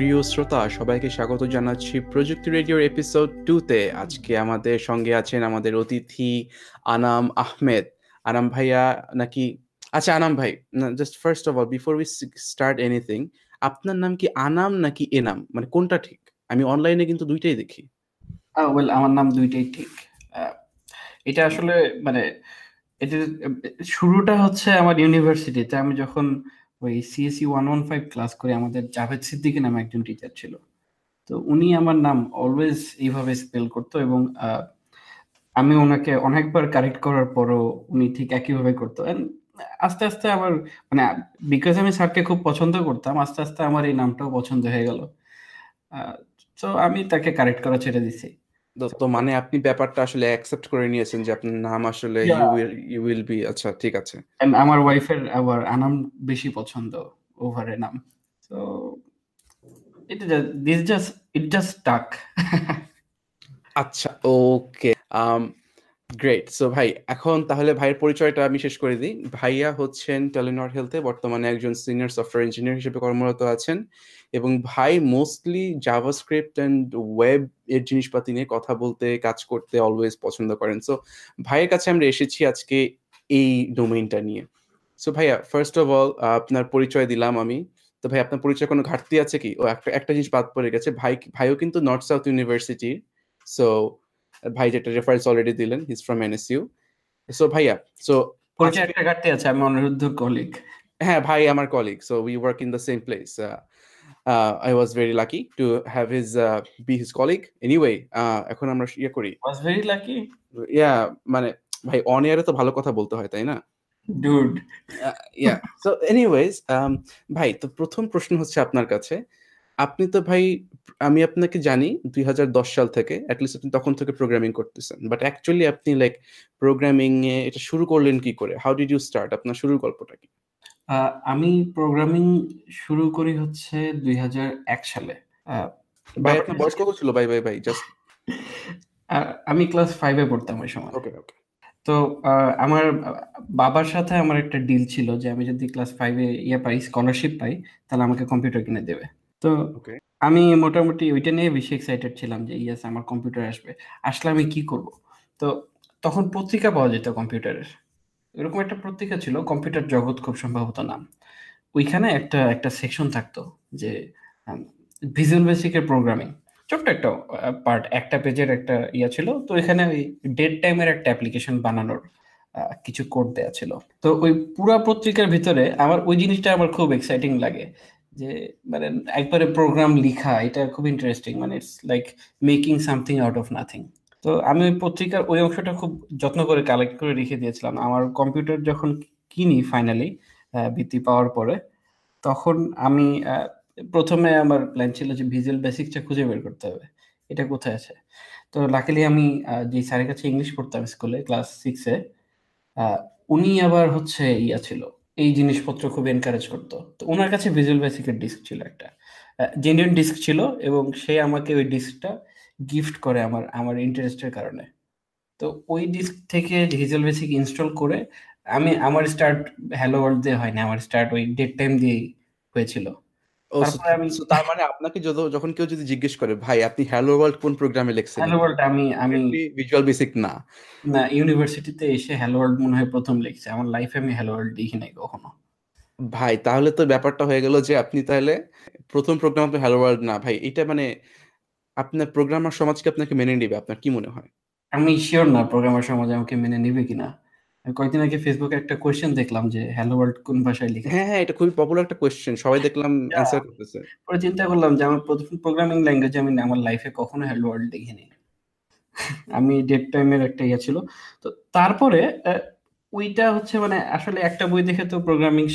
প্রিয় শ্রোতা, সবাইকে স্বাগত জানাচ্ছি প্রযুক্তি রেডিওর এপিসোড টুতে আজকে আমাদের সঙ্গে আছেন আমাদের অতিথি আনাম আহমেদ। আনাম ভাইয়া নাকি আচ্ছা আনাম ভাই just first of all before we start anything আপনার নাম কি আনাম নাকি এনাম? মানে কোনটা ঠিক? আমি অনলাইনে কিন্তু দুইটাই দেখি। ওয়েল আমার নাম দুইটাই ঠিক। এটা আসলে মানে এটা, শুরুটা হচ্ছে আমার ইউনিভার্সিটিতে আমি যখন ওই CSC one one five class করে আমাদের জাভেদ সিদ্দিকী নামে একজন টিচার ছিল। তো উনি আমার নাম অলওয়েজ এইভাবে স্পেল করতো এবং আমি ওনাকে অনেকবার কারেক্ট করার পরও উনি ঠিক একইভাবে করতো। আস্তে আস্তে আমার মানে বিকজ আমি স্যারকে খুব পছন্দ করতাম, আস্তে আস্তে আমার এই নামটাও পছন্দ হয়ে গেল। তো আমি তাকে কারেক্ট করা ছেড়ে দিছি। তো মানে আপনি ব্যাপারটা আসলে অ্যাকসেপ্ট করে নিয়েছেন যে আপনার নাম আসলে you will you will be আচ্ছা ঠিক আছে। আমার ওয়াইফের আবার আনাম বেশি পছন্দ ওভারে নাম। তো is this just it just stuck আচ্ছা ওকে um গ্রেট সো ভাই, এখন তাহলে ভাইয়ের পরিচয়টা আমি শেষ করে দিই। ভাইয়া হচ্ছেন টেলিনর হেলথে বর্তমানে একজন সিনিয়র সফটওয়্যার ইঞ্জিনিয়ার হিসেবে কর্মরত আছেন এবং ভাই মোস্টলি জাভাস্ক্রিপ্ট অ্যান্ড ওয়েব এর জিনিসপাতি নিয়ে কথা বলতে, কাজ করতে অলওয়েজ পছন্দ করেন। সো ভাইয়ের কাছে আমরা এসেছি আজকে এই ডোমেইনটা নিয়ে। সো ভাইয়া ফার্স্ট অফ অল আপনার পরিচয় দিলাম আমি। তো ভাই, আপনার পরিচয় কোনো ঘাটতি আছে কি? ও একটা একটা জিনিস বাদ পড়ে গেছে। ভাই, ভাইও কিন্তু নর্থ সাউথ ইউনিভার্সিটি সো ভাই যেটা রেফারেন্স অলরেডি দিলেন হিজ ফ্রম এনএসইউ সো ভাইয়া সো পরিচয় একটা ঘাটতি আছে আমি অনিরুদ্ধ কলিগ হ্যাঁ ভাই আমার colleague so we work in the same place I was very lucky to have his be his colleague anyway এখন আমরা ইয়ে করি। ওয়াজ ভেরি লাকি ইয়া মানে ভাই অন এয়ারে তো ভালো কথা বলতে হয় তাই না? ডুড ইয়া সো এনিওয়েজ ভাই তো প্রথম প্রশ্ন হচ্ছে আপনার কাছে আপনি তো ভাই আমি আপনাকে জানি দুই হাজার দশ সাল থেকে অ্যাটলিস্ট আপনি তখন থেকে প্রোগ্রামিং করতেছেন বাট অ্যাকচুয়ালি আপনি লাইক প্রোগ্রামিং এ এটা শুরু করলেন কি করে? হাউ ডিড ইউ স্টার্ট আপনার শুরুর গল্পটা কি? আমি প্রোগ্রামিং শুরু করি হচ্ছে দুই হাজার এক সালে। ভাই আপনার বয়স কত ছিল ভাই ভাই ভাই জাস্ট আমি ক্লাস ফাইভে পড়তাম ওই সময়। ওকে ওকে তো আমার বাবার সাথে আমার একটা ডিল ছিল যে আমি যদি ক্লাস ফাইভে ইয়ে পাই স্কলারশিপ পাই তাহলে আমাকে কম্পিউটার কিনে দেবে। তো আমি মোটামুটি ওইটা নিয়ে বেশি এক্সাইটেড ছিলাম যে ইয়েস আমার কম্পিউটার আসবে। আসলে আমি কি করব? তো তখন পত্রিকা পাওয়া যেত কম্পিউটারের। এরকম একটা পত্রিকা ছিল কম্পিউটার জগৎ খুব সম্ভবত নাম। ওইখানে একটা একটা সেকশন থাকতো যে ভিজুয়াল বেসিকের প্রোগ্রামিং ছোট্ট একটা পার্ট একটা পেজের একটা ইয়া ছিল। তো এখানে ওই ডেট টাইমের একটা অ্যাপ্লিকেশন বানানোর কিছু কোড দেওয়া ছিল। তো ওই পুরা পত্রিকার ভিতরে আমার ওই জিনিসটা আমার খুব এক্সাইটিং লাগে। যে মানে একবারে প্রোগ্রাম লিখা, এটা খুব ইন্টারেস্টিং মানে it's like making something out of nothing তো আমি ওই পত্রিকার ওই অংশটা খুব যত্ন করে কালেক্ট করে রেখে দিয়েছিলাম। আমার কম্পিউটার যখন কিনি ফাইনালি বৃত্তি পাওয়ার পরে, তখন আমি প্রথমে আমার প্ল্যান ছিল যে ভিজুয়াল বেসিকটা খুঁজে বের করতে হবে। এটা কোথায় আছে? তো লাকিলি আমি যে স্যারের কাছে ইংলিশ পড়তাম স্কুলে ক্লাস সিক্সে উনি আবার হচ্ছে ইয়া ছিল। এই জিনিসপত্র খুব এনকারেজ করতো। তো ওনার কাছে ভিজুয়াল বেসিকের ডিস্ক ছিল একটা। জেনুইন ডিস্ক ছিল এবং সে আমাকে ওই ডিস্কটা গিফট করে আমার আমার ইন্টারেস্টের কারণে। তো ওই ডিস্ক থেকে ভিজুয়াল বেসিক ইনস্টল করে আমি, আমার স্টার্ট হ্যালো ওয়ার্ল্ড দিয়ে হয়নি, আমার স্টার্ট ওই ডেট টাইম দিয়েই হয়েছিল। তার মানে আপনাকে যখন কেউ যদি জিজ্ঞেস করে ভাই আপনি হ্যালো ওয়ার্ল্ড কোন প্রোগ্রামে লিখছেন? হ্যালো ওয়ার্ল্ড আমি আমি ভিজুয়াল বেসিক না। না ইউনিভার্সিটিতে এসে হ্যালো ওয়ার্ল্ড মনে হয় প্রথম লিখছে। আমার লাইফে আমি হ্যালো ওয়ার্ল্ড দেখি নাই কখনো। ভাই তাহলে তো ব্যাপারটা হয়ে গেল যে আপনি তাহলে প্রথম প্রোগ্রাম আপনি হ্যালো ওয়ার্ল্ড না। ভাই এটা মানে আপনার প্রোগ্রামার সমাজকে আপনাকে মেনে নেবে। আপনার কি মনে হয়? আমি শিওর না প্রোগ্রামার সমাজ আমাকে মেনে নেবে কিনা। কয়েকদিন আগে ফেসবুকে একটা কোয়েশ্চেন দেখলাম যে হ্যালো ওয়ার্ল্ড কোন ভাষায় লিখে? হ্যাঁ হ্যাঁ এটা খুবই পপুলার একটা কোয়েশ্চেন সবাই দেখলাম অ্যানসার করতেছে। পরে চিন্তা করলাম যে আমার প্রথম প্রোগ্রামিং ল্যাঙ্গুয়েজ আমি আমার লাইফে কখনো হ্যালো ওয়ার্ল্ড দেখিনি। আমি ডেট টাইমের একটা ইয়ে ছিল। তো তারপরে ওইটা হচ্ছে মানে আসলে একটা বই দেখে তো প্রোগ্রামিং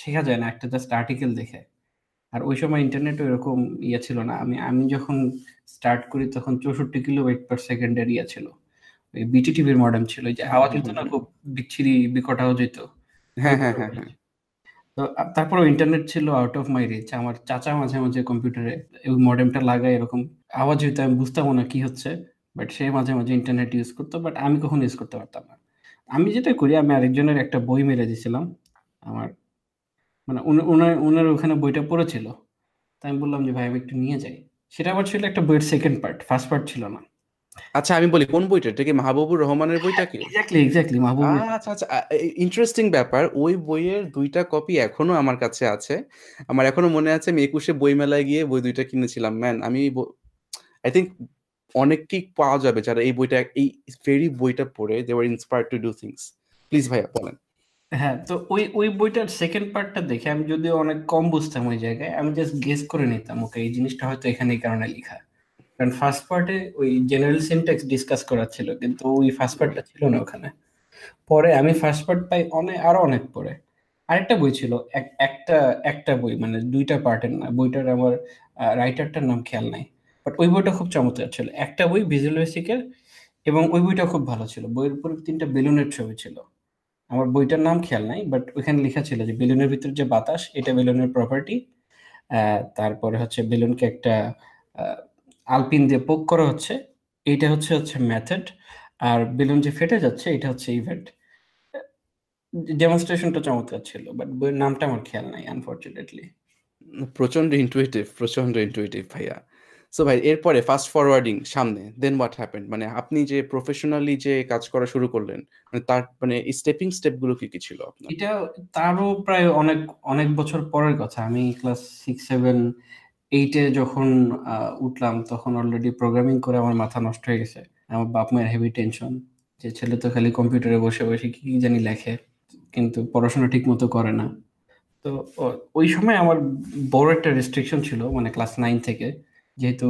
শেখা যায় না একটা জাস্ট আর্টিকেল দেখে। আর ওই সময় ইন্টারনেটও এরকম ইয়ে ছিল না। আমি আমি যখন স্টার্ট করি তখন চৌষট্টি কিলো ওয়েট পার সেকেন্ডের ইয়ে ছিল। বিটি টিভির মডেম ছিল যে আওয়াজ হতো না খুব বিচ্ছিরি বিকট আওয়াজ হইতো হ্যাঁ হ্যাঁ হ্যাঁ হ্যাঁ। তো তারপরে ইন্টারনেট ছিল আউট অফ মাই রিচ আমার চাচা মাঝে মাঝে কম্পিউটারে ওই মডেমটা লাগায় এরকম। আওয়াজ হইতো আমি বুঝতাম না কি হচ্ছে বাট সে মাঝে মাঝে ইন্টারনেট ইউজ করতো বাট আমি কখনো ইউজ করতে পারতাম না। আমি যেটা করি আমি আরেকজনের একটা বই মেরে দিয়েছিলাম আমার মানে ওনার ওনার ওখানে বইটা পড়েছিল। তাই আমি বললাম যে ভাই আমি একটু নিয়ে যাই। সেটা আবার ছিল একটা বইয়ের সেকেন্ড পার্ট ফার্স্ট পার্ট ছিল না। আচ্ছা আমি বলি কোন বইটা? এটা কি মাহবুবুর রহমানের বইটা কি? এক্স্যাক্টলি এক্স্যাক্টলি মাহবুব আচ্ছা আচ্ছা ইন্টারেস্টিং ব্যাপার ওই বইয়ের দুইটা কপি এখনও আমার কাছে আছে। আমার এখনও মনে আছে আমি একুশে বই মেলায় গিয়ে বই দুইটা কিনেছিলাম। ম্যান আমি আই থিঙ্ক অনেককেই পাওয়া যাবে যারা এই বইটা এই ফেরি বইটা পড়ে they were inspired to do things please ভাইয়া বলেন। হ্যাঁ তো ওই ওই বইটার সেকেন্ড পার্টটা দেখে আমি যদিও অনেক কম বুঝতাম ওই জায়গায় আমি জাস্ট গেস করে নিতাম ওকে এই জিনিসটা হয়তো এখানে এই কারণে লেখা। কারণ ফার্স্ট পার্টে ওই জেনারেল সিনটেক্স ডিসকাস করা ছিল, কিন্তু ওই ফার্স্ট পার্টটা ছিল না ওখানে। পরে আমি ফার্স্ট পার্ট পাই অনেক আরও অনেক পরে। আরেকটা বই ছিল, এক, একটা একটা বই মানে দুইটা পার্টের না, বইটার আমার রাইটারটার নাম খেয়াল নাই। বাট ওই বইটা খুব চমৎকার ছিল। একটা বই ভিজুয়াল বেসিকের এবং ওই বইটা খুব ভালো ছিল। বইয়ের উপর তিনটা বেলুনের ছবি ছিল। আমার বইটার নাম খেয়াল নাই বাট ওইখানে লেখা ছিল যে বেলুনের ভিতর যে বাতাস, এটা বেলুনের প্রপার্টি তারপরে হচ্ছে বেলুনকে একটা আলপিন দিয়ে পোক করা হচ্ছে এইটা হচ্ছে হচ্ছে মেথড আর বেলুন যে ফেটে যাচ্ছে এটা হচ্ছে ইভেন্ট ডেমনস্ট্রেশনটা চমৎকার ছিল বাট বইয়ের নামটা আমার খেয়াল নাই আনফর্চুনেটলি প্রচণ্ড ইন্টুইটিভ প্রচণ্ড ইন্টুইটিভ ভাইয়া। সো ভাই এরপরে ফাস্ট ফরওয়ার্ডিং সামনে দেন হোয়াট হ্যাপেন মানে আপনি যে প্রফেশনালি যে কাজ করা শুরু করলেন মানে তার মানে স্টেপিং স্টেপগুলো কি কি ছিল আপনার? এটা তারও প্রায় অনেক অনেক বছর পরের কথা। আমি ক্লাস সিক্স সেভেন এইটে যখন উঠলাম তখন অলরেডি প্রোগ্রামিং করে আমার মাথা নষ্ট হয়ে গেছে। আমার বাপ মায়ের হেভি টেনশন যে ছেলে তো খালি কম্পিউটারে বসে বসে কি জানি লেখে কিন্তু পড়াশোনা ঠিক মতো করে না। তো ওই সময় আমার বড় একটা রেস্ট্রিকশন ছিল মানে ক্লাস নাইন থেকে যেহেতু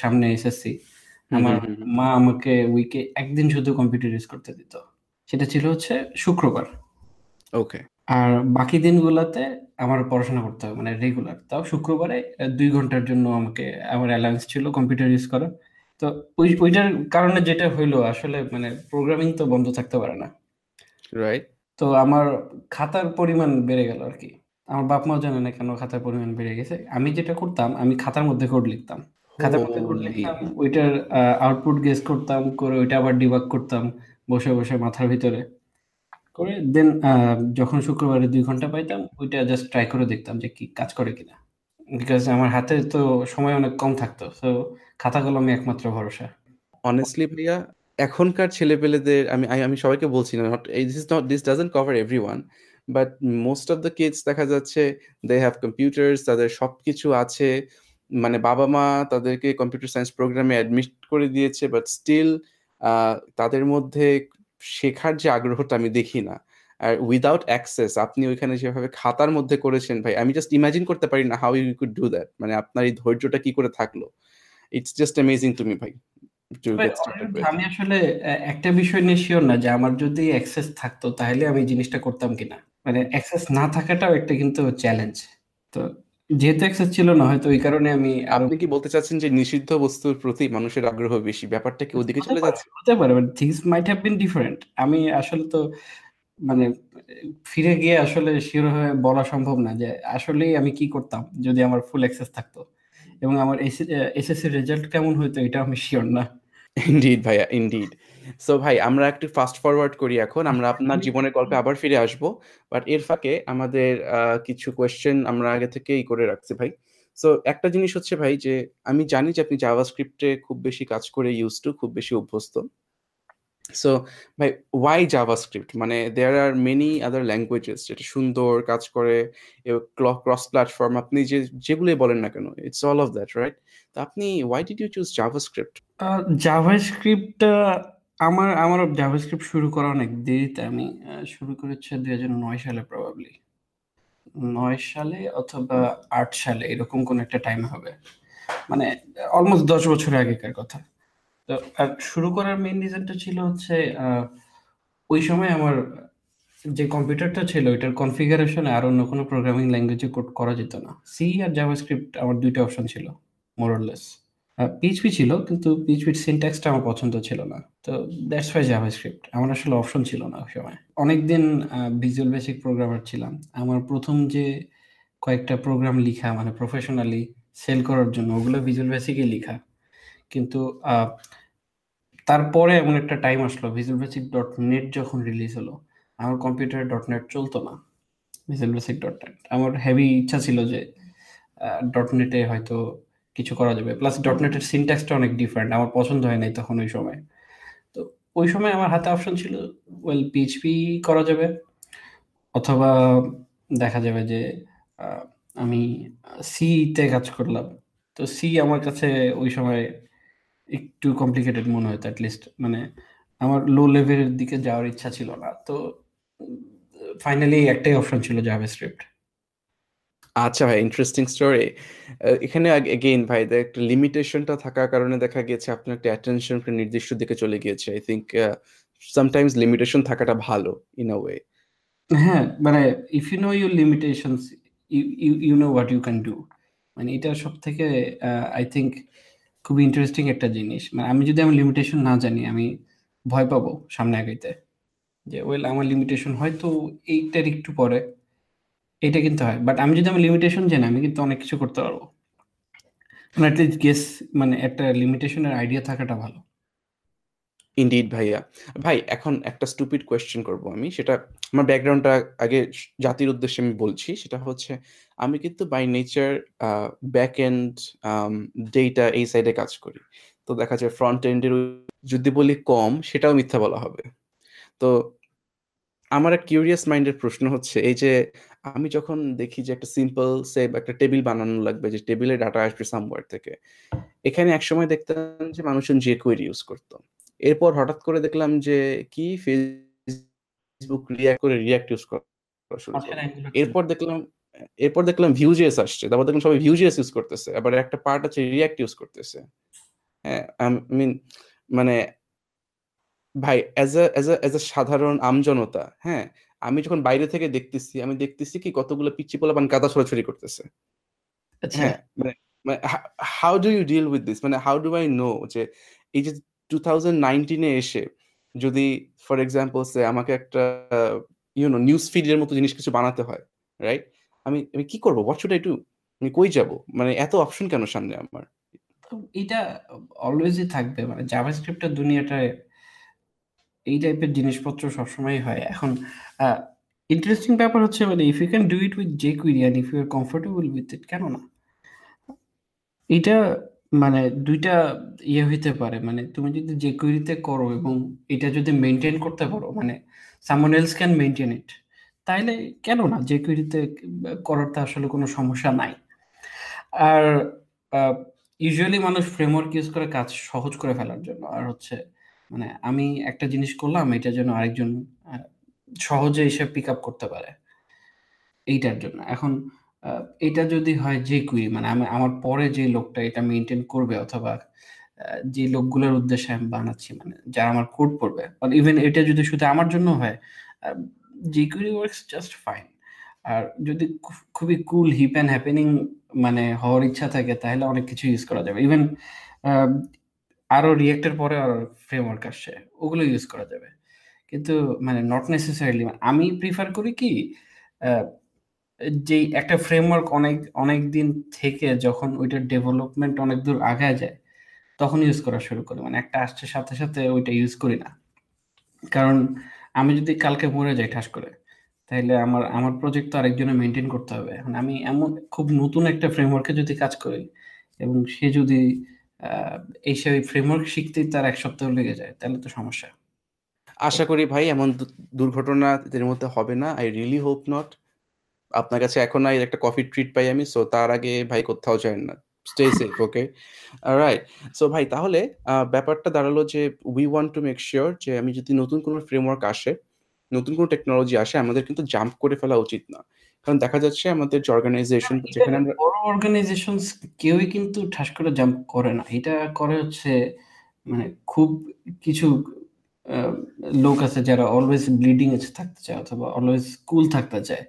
সামনে এসএসসি আমার মা আমাকে উইকে একদিন শুধু কম্পিউটার ইউজ করতে দিত। সেটা ছিল হচ্ছে শুক্রবার। ওকে আর বাকি দিনগুলোতে আমার পড়াশোনা করতে হবে মানে রেগুলার তাও শুক্রবারে দুই ঘণ্টার জন্য আমাকে আমার অ্যালায়েন্স ছিল কম্পিউটার ইউজ করা তো ওই ওইটার কারণে যেটা হইল আসলে মানে প্রোগ্রামিং তো বন্ধ থাকতে পারে না। রাইট তো আমার খাতার পরিমাণ বেড়ে গেল আর কি। আমার বাপ মাও জানে না কেন খাতার পরিমাণ বেড়ে গেছে। আমি যেটা করতাম আমি খাতার মধ্যে কোড লিখতাম। খাতার মধ্যে কোড লিখতাম ওইটার আউটপুট গেস করতাম করে ওইটা আবার ডিবাগ করতাম বসে বসে মাথার ভিতরে। করে দেন যখন শুক্রবারে দুই ঘণ্টা পাইতাম, ওইটা জাস্ট ট্রাই করে দেখতাম যে কি কাজ করে কিনা। বিকজ আমার হাতে তো সময় অনেক কম থাকতো তো খাতা কলমে একমাত্র ভরসা। অনেস্টলি ভাইয়া, এখনকার ছেলেপেলেদের, আমি আমি সবাইকে বলছি না not this is not this doesn't cover everyone but most of the kids দেখা যাচ্ছে দে হ্যাভ কম্পিউটার্স তাদের সব কিছু আছে মানে বাবা মা তাদেরকে কম্পিউটার সায়েন্স প্রোগ্রামে অ্যাডমিট করে দিয়েছে বাট স্টিল তাদের মধ্যে শেখার যে আগ্রহটা আমি দেখি না। আর উইদাউট অ্যাক্সেস আপনি ওইখানে যেভাবে খাতার মধ্যে করেছেন ভাই আমি জাস্ট ইমাজিন করতে পারি না how you could do that মানে আপনার এই ধৈর্যটা কি করে থাকল। It's just amazing to me ভাই আমি আসলে একটা বিষয় নিয়ে শিওর না যে আমার যদি অ্যাক্সেস থাকতো তাহলে আমি জিনিসটা করতাম কিনা। মানে অ্যাক্সেস না থাকাটাও একটা কিন্তু চ্যালেঞ্জ তো যেহেতু অ্যাক্সেস ছিল না হয়তো ওই কারণে আমি আপনি কি বলতে চাচ্ছেন যে নিষিদ্ধ বস্তুর প্রতি মানুষের আগ্রহ বেশি? ব্যাপারটা কি ওদিকে চলে যাচ্ছে? হতে পারে but things might have been different আমি আসলে তো মানে ফিরে গিয়ে আসলে শিওর হয়ে বলা সম্ভব না যে আসলেই আমি কি করতাম যদি আমার ফুল অ্যাক্সেস থাকতো। এবং আমার এসএসসি রেজাল্ট কেমন হইতো এটা আমি শিওর না। ইনডিড ভাইয়া ইনডিড সো ভাই আমরা একটু ফাস্ট ফরওয়ার্ড করি এখন। আমরা আপনার জীবনের গল্পে আবার ফিরে আসব। বাট এর ফাঁকে আমাদের কিছু কোয়েশ্চেন আমরা আগে থেকেই করে রাখছি ভাই। সো একটা জিনিস হচ্ছে ভাই যে আমি জানি যে আপনি জাভাস্ক্রিপ্টে খুব বেশি কাজ করে ইউজ টু খুব বেশি অভ্যস্ত। সো ভাই ওয়াই জাভাস্ক্রিপ্ট মানে দেয়ার আর মেনি আদার ল্যাঙ্গুয়েজেস যেটা সুন্দর কাজ করে ক্রস প্ল্যাটফর্ম আপনি যে যেগুলোই বলেন না কেন it's all of that right তো আপনি why did you choose JavaScript JavaScript আমার আমার জাভাস্ক্রিপ্ট শুরু করা অনেক দেরিতে। আমি শুরু করেছি দুই হাজার নয় সালে প্রবাবলি নয় সালে অথবা আট সালে, এরকম কোন একটা টাইম হবে। মানে অলমোস্ট দশ বছর আগেকার কথা। তো, আর শুরু করার মেইন রিজনটা ছিল হচ্ছে ওই সময় আমার যে কম্পিউটারটা ছিল, ওইটার কনফিগারেশনে আর অন্য কোনো প্রোগ্রামিং ল্যাঙ্গুয়েজে কোড করা যেত না। সি আর জাভাস্ক্রিপ্ট আমার দুইটা অপশন ছিল মোরলেস পিএইচপি ছিল, কিন্তু পিএইচপির সিনট্যাক্সটা আমার পছন্দ ছিল না। তো দ্যাটস ওয়াই জাভাস্ক্রিপ্ট আমার আসলে অপশন ছিল না ওই সময়। অনেকদিন ভিজুয়াল বেসিক প্রোগ্রামার ছিলাম। আমার প্রথম যে কয়েকটা প্রোগ্রাম লিখা মানে প্রফেশনালি সেল করার জন্য, ওগুলো ভিজুয়াল বেসিকে লিখা। কিন্তু তারপরে এমন একটা টাইম আসলো ভিজুয়াল বেসিক ডট নেট যখন রিলিজ হলো, আমার কম্পিউটারে ডট নেট চলতো না ভিজুয়াল বেসিক ডট নেট আমার হেভি ইচ্ছা ছিল যে ডট নেটে হয়তো কিছু করা যাবে প্লাস ডটনেটের সিনট্যাক্সটা অনেক ডিফারেন্ট আমার পছন্দ হয় নাই তখন ওই সময় তো ওই সময় আমার হাতে অপশন ছিল ওয়েল পিএইচপি করা যাবে, অথবা দেখা যাবে যে আমি সি-তে কাজ করলাম। তো সি আমার কাছে ওই সময় একটু কমপ্লিকেটেড মনে হতো এটলিস্ট মানে আমার লো লেভেলের দিকে যাওয়ার ইচ্ছা ছিল না। তো ফাইনালি একটাই অপশন ছিল জাভাস্ক্রিপ্ট। আচ্ছা ভাই ইন্টারেস্টিং স্টোরি। এখানে এগেইন ভাই একটা লিমিটেশনটা থাকার কারণে দেখা গিয়েছে আপনার একটা অ্যাটেনশন নির্দিষ্ট দিকে চলে গিয়েছে। আই থিঙ্ক সামটাইমস লিমিটেশন থাকাটা ভালো ইন আ ওয়ে। হ্যাঁ, মানে if you know your limitations you know what you can do. মানে এটা সব থেকে আই থিংক খুবই ইন্টারেস্টিং একটা জিনিস। মানে আমি যদি আমার লিমিটেশন না জানি আমি ভয় পাবো সামনে আগাইতে। যে ওয়েল আমার লিমিটেশন হয়তো এইটার একটু পরে। এটা কিন্তু হয়। বাট আমি যদি আমার লিমিটেশন জানি, আমি কিন্তু অনেক কিছু করতে পারব। মানে গেস মানে একটা লিমিটেশনের আইডিয়া থাকাটা ভালো। ইন্ডিড ভাইয়া। ভাই, এখন একটা স্টুপিড কোয়েশ্চেন করব আমি। সেটা, আমার ব্যাকগ্রাউন্ডটা আগে জাতির উদ্দেশ্যে আমি বলছি। সেটা হচ্ছে, আমি কিন্তু by nature back end data এই সাইডে কাজ করি। তো দেখা যায় ফ্রন্ট এন্ডের যদি বলি কম, সেটাও মিথ্যা বলা হবে। তো আমার এক কিউরিয়াস মাইন্ডের প্রশ্ন হচ্ছে এই যে আমি যখন দেখি যে একটা সিম্পল সে একটা টেবিল বানানো লাগবে যে টেবিলে ডাটা আসবে সামওয়্যার থেকে। এখানে একসময় দেখতাম যে মানুষজন jQuery ইউজ করত। এরপর হঠাৎ করে দেখলাম যে কি ফেসবুক রিঅ্যাক্ট করে রিঅ্যাক্ট ইউজ করা। এরপর দেখলাম এরপর দেখলাম Vue.js আসছে। তারপর দেখলাম সবাই Vue.js ইউজ করতেছে। আবার একটা পার্ট আছে রিঅ্যাক্ট ইউজ করতেছে। হ্যাঁ, আই মিন মানে ভাই as a as a as a সাধারণ আমজনতা, হ্যাঁ? আমি যখন বাইরে থেকে দেখতেছি, আমি দেখতেছি কি কতগুলো পিচ্চি পোলাপান কাদা ছোড়াছুড়ি করতেছে। আচ্ছা। হ্যাঁ, মানে মানে how do you deal with this? মানে হাউ ডু আই নো যে এই যে 2019 এ এসে যদি ফর এক্সাম্পল সে আমাকে একটা ইউ নো নিউজ ফিড এর মতো জিনিস কিছু বানাতে হয়, রাইট? আমি আমি কি করব? What should I do? আমি কই যাব? মানে এত অপশন কেন সামনে আমার? তো এটা অলওয়েজই থাকবে। মানে জাভাস্ক্রিপ্ট এর দুনিয়াটায় এই টাইপের জিনিসপত্র সবসময়ই হয়। এখন ইন্টারেস্টিং ব্যাপার হচ্ছে মানে if you can do it with jQuery and if you are comfortable with it কেন না? এটা মানে দুইটা ইয়ে হইতে পারে। মানে তুমি যদি jQuery তে করো এবং এটা যদি মেনটেন করতে পারো মানে someone else can maintain it, তাইলে কেন না? jQuery তে করার তো আসলে কোনো সমস্যা নাই। আর ইউজুয়ালি মানুষ ফ্রেমওয়ার্ক ইউজ করে কাজ সহজ করে ফেলার জন্য। আর হচ্ছে মানে আমি একটা জিনিস করলাম, এটা যেন আরেকজন সহজে এসে পিক আপ করতে পারে। এইটার জন্য। এখন এটা যদি হয় যে কুই মানে আমি, আমার পরে যে লোকটা এটা মেনটেন করবে অথবা যে লোকগুলোর উদ্দেশ্যে আমি বানাচ্ছি মানে যারা আমার কোড পড়বে। ইভেন এটা যদি শুধু আমার জন্য হয় uh jQuery works just fine. আর যদি খুবই কুল হিপ অ্যান্ড হ্যাপেনিং মানে হওয়ার ইচ্ছা থাকে, তাহলে অনেক কিছু ইউজ করা যাবে। ইভেন আ আরও React এর পরে আরও ফ্রেমওয়ার্ক আসছে। ওগুলো ইউজ করা যাবে। কিন্তু মানে নট নেসেসারিলি আমি প্রিফার করি কি যে একটা ফ্রেমওয়ার্ক অনেক অনেক দিন থেকে যখন ওইটার ডেভেলপমেন্ট অনেক দূর আগায় যায়, তখন ইউজ করা শুরু করি। মানে একটা আসছে সাথে, সাথে ওইটা ইউজ করি না। কারণ আমি যদি কালকে মরে যাই ঠাস করে, তাহলে আমার আমার প্রজেক্ট তো আরেকজনের মেনটেন করতে হবে। এখন আমি এমন খুব নতুন একটা ফ্রেমওয়ার্কে যদি কাজ করি এবং সে যদি এসে ওই ফ্রেমওয়ার্ক শিখতেই তার ১ সপ্তাহ লেগে যায়, তাহলে তো সমস্যা। আশা করি ভাই এমন দুর্ঘটনা এদের মধ্যে হবে না। I really hope not. আপনার কাছে এখন এই একটা কফি ট্রিট পাই আমি। সো তার আগে ভাই কোথাও যায়েন না। Stay safe, okay? Alright. So ভাই তাহলে ব্যাপারটা দাঁড়াল যে we want to make sure যে আমি যদি নতুন কোনো ফ্রেমওয়ার্ক আসে, নতুন কোনো টেকনোলজি আসে আমাদের কিন্তু জাম্প করে ফেলা উচিত না। কারণ দেখা যাচ্ছে আমাদের যে অর্গানাইজেশন যেখানে আমরা বড় অর্গানাইজেশনস কেউই কিন্তু ঠাস করে জাম্প করে না। এটা করে হচ্ছে মানে খুব কিছু লোক আছে যারা অলওয়েজ ব্লিডিং এজ থাকতে চায় অথবা অলওয়েজ কুল থাকতে চায়।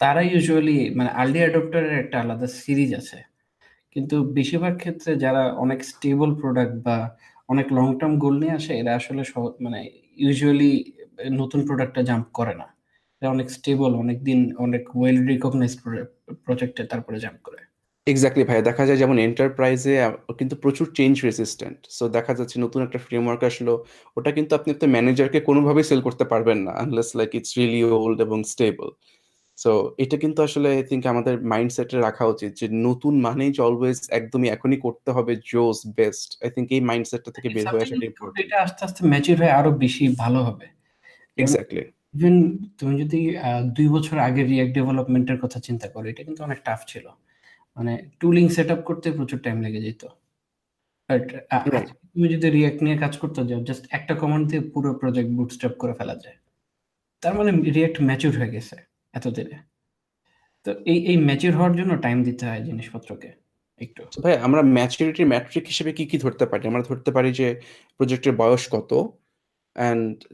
তারা ইউজুয়ালি মানে আর্লি অ্যাডপ্টার এর একটা আলাদা সিরিজ আছে। কিন্তু বেশিরভাগ ক্ষেত্রে যারা অনেক স্টেবল প্রোডাক্ট বা অনেক লং টার্ম গোল নিয়ে আসে এরা আসলে মানে ইউজুয়ালি নতুন প্রোডাক্টটা জাম্প করে না। অনেক স্টেবল, অনেকদিন অনেক ওয়েল রিকগনাইজ প্রো প্রজেক্টে তারপরে জাম্প করে। এক্স্যাক্টলি ভাইয়া। দেখা যায় যেমন এন্টারপ্রাইজে কিন্তু প্রচুর চেঞ্জ রেসিস্ট্যান্ট। সো দেখা যাচ্ছে নতুন একটা ফ্রেমওয়ার্ক আসলো। ওটা কিন্তু আপনি আপনার ম্যানেজারকে কোনোভাবেই সেল করতে পারবেন না। Unless like it's really old এবং স্টেবল। সো এটা কিন্তু আসলে আই থিঙ্ক আমাদের মাইন্ডসেটে রাখা উচিত যে নতুন মানেই যে অলওয়েজ একদমই এখনই করতে হবে জোস বেস্ট আই থিঙ্ক এই মাইন্ডসেটটা থেকে বের হয়ে আসাটা ইম্পর্টেন্ট এটা আস্তে আস্তে ম্যাচিউর হয়ে আরও বেশি ভালো হবে এক্স্যাক্টলি ইভেন তুমি যদি দুই বছর আগে রিয়াক্ট ডেভেলপমেন্টের কথা চিন্তা করো এটা কিন্তু অনেক টাফ ছিল। মানে টুলিং সেট আপ করতে প্রচুর টাইম লেগে যেত। বাট তুমি যদি রিয়াক্ট নিয়ে কাজ করতে যাও জাস্ট একটা কমান্ড দিয়ে পুরো প্রজেক্ট বুটস্ট্র্যাপ করে ফেলা যায়। তার মানে রিয়াক্ট ম্যাচিউর হয়ে গেছে এত দিনে তো এই এই ম্যাচিউর হওয়ার জন্য টাইম দিতে হয় জিনিসপত্রকে একটু। ভাই আমরা ম্যাচুরিটি ম্যাট্রিক হিসেবে কি কি ধরতে পারি? আমরা ধরতে পারি যে প্রজেক্টের বয়স কত? অ্যান্ড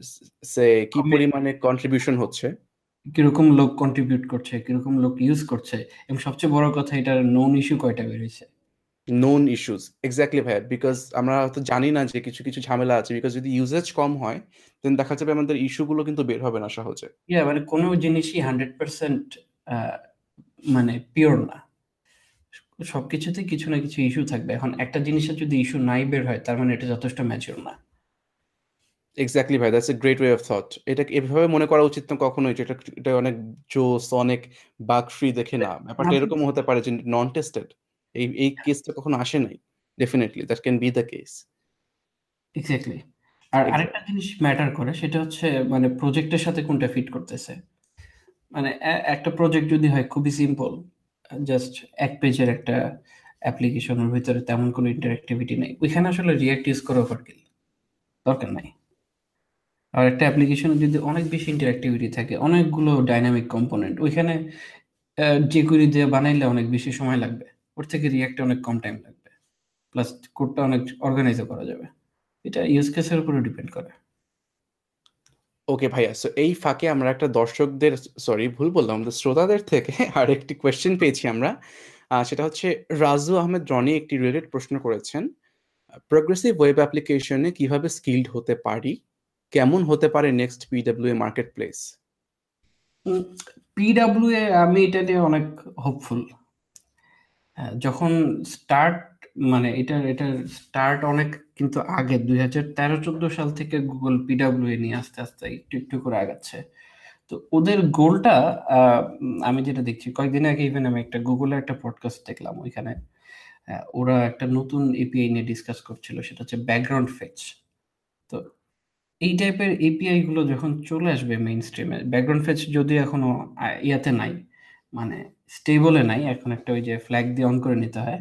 সে কি পরিমাণে কন্ট্রিবিউশন হচ্ছে? কীরকম লোক কন্ট্রিবিউট করছে কীরকম লোক ইউজ করছে এবং সবচেয়ে বড় কথা এটার নোন ইস্যু কয়টা বেরিয়েছে? নোন ইস্যুস এক্স্যাক্টলি ভাই বিকজ আমরা হয়তো জানি না যে কিছু কিছু ঝামেলা আছে বিকজ যদি ইউজেজ কম হয় দেন দেখা যাবে আমাদের ইস্যুগুলো কিন্তু বের হবে না সহজে। ইয়া মানে কোনো জিনিসই হান্ড্রেড পার্সেন্ট মানে পিওর না। সবকিছুতে কিছু না কিছু ইস্যু থাকবে। এখন একটা জিনিসের যদি ইস্যু নাই বের হয় তার মানে এটা যথেষ্ট ম্যাচিওর না। এক্স্যাক্টলি ভাই that's a great way of thought এটা এভাবে মনে করা উচিত না কখনোই যে এটা এটা অনেক জোস অনেক বাগ ফ্রি দেখে না। ব্যাপারটা এরকম হতে পারে যে নন টেস্টেড এই এই কেসটা কখনো আসে নাই। Definitely that can be the case exactly আর আরেকটা জিনিস ম্যাটার করে সেটা হচ্ছে মানে প্রজেক্টের সাথে কোনটা ফিট করতেছে। মানে একটা প্রজেক্ট যদি হয় খুবই সিম্পল জাস্ট এক পেজের একটা অ্যাপ্লিকেশনের ভিতরে তেমন কোনো ইন্টারঅ্যাক্টিভিটি নেই। ওইখানে আসলে রিয়াক্ট ইউজ করা ওভারকিল দরকার নাই। আর একটা অ্যাপ্লিকেশনে যদি অনেক বেশি ইন্টারঅ্যাক্টিভিটি থাকে, অনেকগুলো ডাইনামিক কম্পোনেন্ট ওইখানে যে কুড়ি দিয়ে বানাইলে অনেক বেশি সময় লাগবে। ওর থেকে রিয়াক্টে অনেক কম টাইম লাগবে। প্লাস কোডটা অনেক অর্গানাইজও করা যাবে। এটা ইউজ কেসের উপরে ডিপেন্ড করে। ওকে ভাইয়া সো এই ফাঁকে আমরা একটা দর্শকদের সরি ভুল বললাম আমাদের শ্রোতাদের থেকে আর একটি কোয়েশ্চেন পেয়েছি আমরা। সেটা হচ্ছে, রাজু আহমেদ রনি একটি রিলেটেড প্রশ্ন করেছেন প্রোগ্রেসিভ ওয়েব অ্যাপ্লিকেশনে কীভাবে স্কিল্ড হতে পারি? কেমন হতে পারে next PW market place PW আমি এটা নিয়ে অনেক হোপফুল যখন স্টার্ট মানে এটার এটার স্টার্ট অনেক কিন্তু আগে, দুই হাজার তেরো চোদ্দ সাল থেকে গুগল পিডাব্লিউ নিয়ে আস্তে আস্তে একটু একটু করে আগাচ্ছে। তো ওদের গোলটা আমি যেটা দেখছি, কয়েকদিন আগে ইভেন আমি একটা গুগলের একটা পডকাস্ট দেখলাম ওইখানে। ওরা একটা নতুন এপিআই নিয়ে ডিসকাস করছিল, সেটা হচ্ছে ব্যাকগ্রাউন্ড ফেচ তো এই টাইপের এপিআই গুলো যখন চলে আসবে মেইন স্ট্রিমে ব্যাকগ্রাউন্ড ফেচ যদি এখনও ইয়াতে নাই মানে স্টেবলে নাই, এখন একটা ওই যে ফ্ল্যাগ দিয়ে অন করে নিতে হয়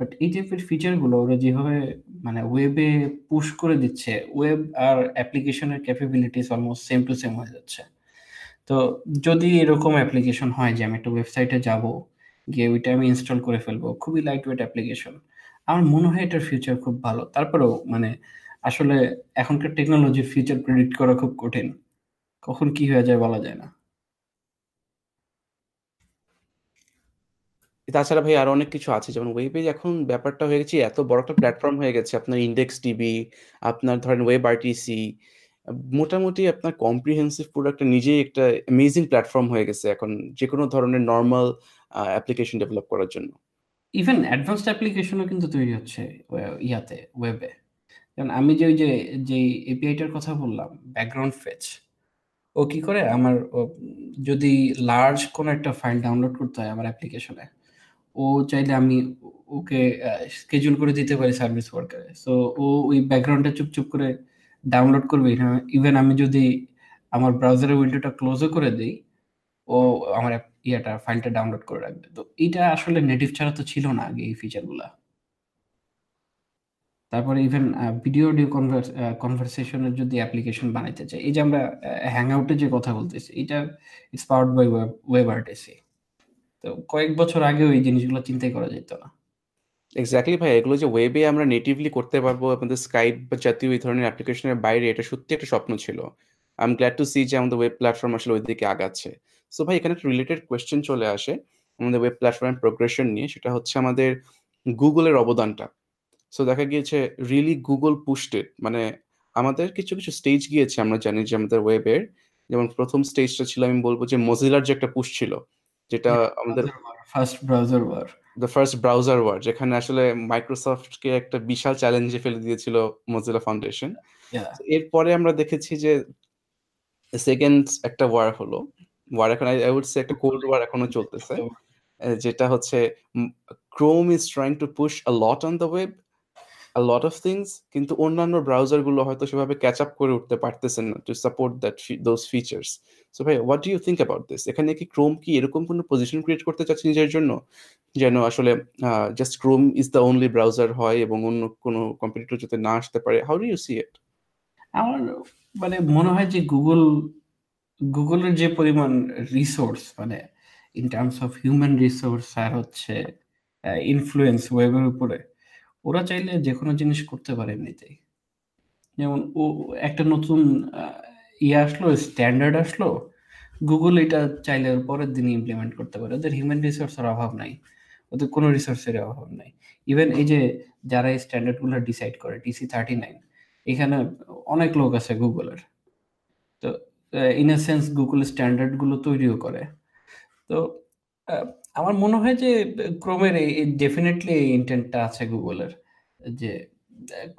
বাট এই টাইপের ফিচারগুলো ওরা যেভাবে মানে ওয়েবে পুশ করে দিচ্ছে ওয়েব আর অ্যাপ্লিকেশনের capabilities almost same to same হয়ে যাচ্ছে। তো যদি এরকম অ্যাপ্লিকেশন হয় যে আমি একটা ওয়েবসাইটে যাব, গিয়ে ওইটা আমি ইনস্টল করে ফেলব, খুবই লাইট ওয়েট অ্যাপ্লিকেশন আমার মনে হয় এটার ফিউচার খুব ভালো। তারপরেও মানে আসলে এখনকার টেকনোলজির ফিউচার প্রেডিক্ট করা খুব কঠিন। কখন কি হয়ে যায় বলা যায় না। তাছাড়া ভাই আরও অনেক কিছু আছে যেমন ওয়েবে এখন ব্যাপারটা হয়ে গেছে এত বড় একটা প্ল্যাটফর্ম হয়ে গেছে আপনার ইন্ডেক্স টিভি আপনার ধরেন ওয়েব আরটিসি মোটামুটি আপনার কম্প্রিহেন্সিভ পুরো একটা নিজেই একটা অ্যামেজিং প্ল্যাটফর্ম হয়ে গেছে এখন যে কোনো ধরনের নর্মাল অ্যাপ্লিকেশন ডেভেলপ করার জন্য। ইভেন অ্যাডভান্সড অ্যাপ্লিকেশনও কিন্তু তৈরি হচ্ছে ইয়াতে ওয়েবে কারণ আমি যে ওই যে যে এপিআইটার কথা বললাম ব্যাকগ্রাউন্ড ফেচ ও কি করে? আমার যদি লার্জ কোনো একটা ফাইল ডাউনলোড করতে হয় আমার অ্যাপ্লিকেশনে ও চাইলে আমি ওকে স্কেজুল করে দিতে পারি সার্ভিস ওয়ার্কারে সো ও ওই ব্যাকগ্রাউন্ডটা চুপচুপ করে ডাউনলোড করবে। ইভেন আমি যদি আমার ব্রাউজারের উইন্ডোটা ক্লোজও করে দিই, ও আমার ইয়েটা ফাইলটা ডাউনলোড করে রাখবে। তো এটা আসলে নেটিভ ছাড়া তো ছিল না আগে এই ফিচারগুলা তারপরে ইভেন ভিডিও অডিও কনভারসেশনের যদি অ্যাপ্লিকেশন বানাইতে চাই, এই যে আমরা হ্যাং আউটে যে কথা বলতেছি, এটা it's powered by web RTC তো কয়েক বছর আগেও এই জিনিসগুলো চিন্তাই করা যেত না। এক্স্যাক্টলি ভাই, এগুলো যে ওয়েবে আমরা নেটিভলি করতে পারব, আমাদের স্কাইপ বা জাতীয় এই ধরনের অ্যাপ্লিকেশনের বাইরে, এটা সত্যি একটা স্বপ্ন ছিল। I am glad to see যে আমাদের ওয়েব প্ল্যাটফর্ম আসলে ওই দিকে আগাচ্ছে। সো ভাই, এখানে একটা রিলেটেড কোয়েশ্চেন চলে আসে, আমাদের ওয়েব প্ল্যাটফর্মের প্রোগ্রেশন নিয়ে, সেটা হচ্ছে আমাদের গুগলের অবদানটা। সো দেখা গিয়েছে রিয়েলি গুগল পুস্টেড মানে আমাদের কিছু কিছু স্টেজ গিয়েছে আমরা জানি যে আমাদের ওয়েবের যেমন প্রথম স্টেজটা ছিল আমি বলব যে মজিলার যে একটা পুশ ছিল যেটা আমাদের first browser war the first browser war যেখানে আসলে মাইক্রোসফটকে একটা বিশাল চ্যালেঞ্জে ফেলে দিয়েছিল মজিলা ফাউন্ডেশন এরপরে আমরা দেখেছি যে সেকেন্ড একটা ওয়ার হলো। ওয়ার এখন আই উড সে একটা কোল্ড ওয়ার এখনও চলতেছে। যেটা হচ্ছে Chrome is trying to push a lot on the web lot of things, কিন্তু অন্যান্য ব্রাউজারগুলো হয়তো সেভাবে ক্যাচ আপ করে উঠতে পারতেছেন না to support that those features so ভাই what do you think about this এখানে কি ক্রোম কি এরকম কোনো পজিশন ক্রিয়েট করতে চাচ্ছে নিজের জন্য? যেন আসলে just Chrome is the only browser হয় এবং অন্য কোনো কম্পিটিটর যাতে না আসতে পারে। How do you see it আমার মানে মনে হয় যে গুগল গুগলের যে পরিমাণ রিসোর্স মানে in terms of human resource আর হচ্ছে ইনফ্লুয়েন্স ওয়েবের উপরে ওরা চাইলে যে কোনো জিনিস করতে পারে এমনিতেই। যেমন ও, একটা নতুন ইয়ে আসলো স্ট্যান্ডার্ড আসলো গুগল এটা চাইলে ওর পরের দিনই ইমপ্লিমেন্ট করতে পারে। ওদের হিউম্যান রিসোর্সের অভাব নাই। ওদের কোনো রিসোর্সের অভাব নাই। ইভেন এই যে যারা এই স্ট্যান্ডার্ডগুলো ডিসাইড করে টিসি থার্টি নাইন এখানে অনেক লোক আছে গুগলের তো ইন এ সেন্স গুগল স্ট্যান্ডার্ডগুলো তৈরিও করে। তো আমার মনে হয় যে, ক্রোমের এই ডেফিনেটলি এই ইন্টেন্টটা আছে গুগলের, যে,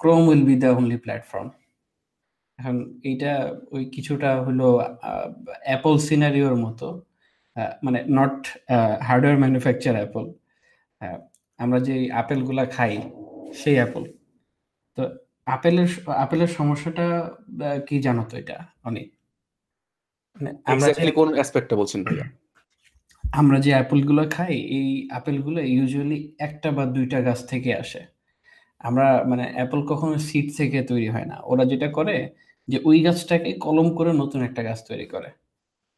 Chrome will be the only platform এখন এইটা ওই কিছুটা হলো অ্যাপল সিনারিওর মতো মানে নট হার্ডওয়্যার ম্যানুফ্যাকচার অ্যাপল আমরা যে আপেলগুলা খাই, সেই অ্যাপল তো আপেলের আপেলের সমস্যাটা কি জানো তো এটা, অনেক? মানে আমরা কোন অ্যাসপেক্টটা বলছেন ভাইয়া? আমরা যে অ্যাপেলগুলো খাই এই অ্যাপেলগুলো ইউজুয়ালি একটা বা দুইটা গাছ থেকে আসে। আমরা মানে অ্যাপেল কখনো সিড থেকে তৈরি হয় না। ওরা যেটা করে যে ওই গাছটাকে কলম করে নতুন একটা গাছ তৈরি করে।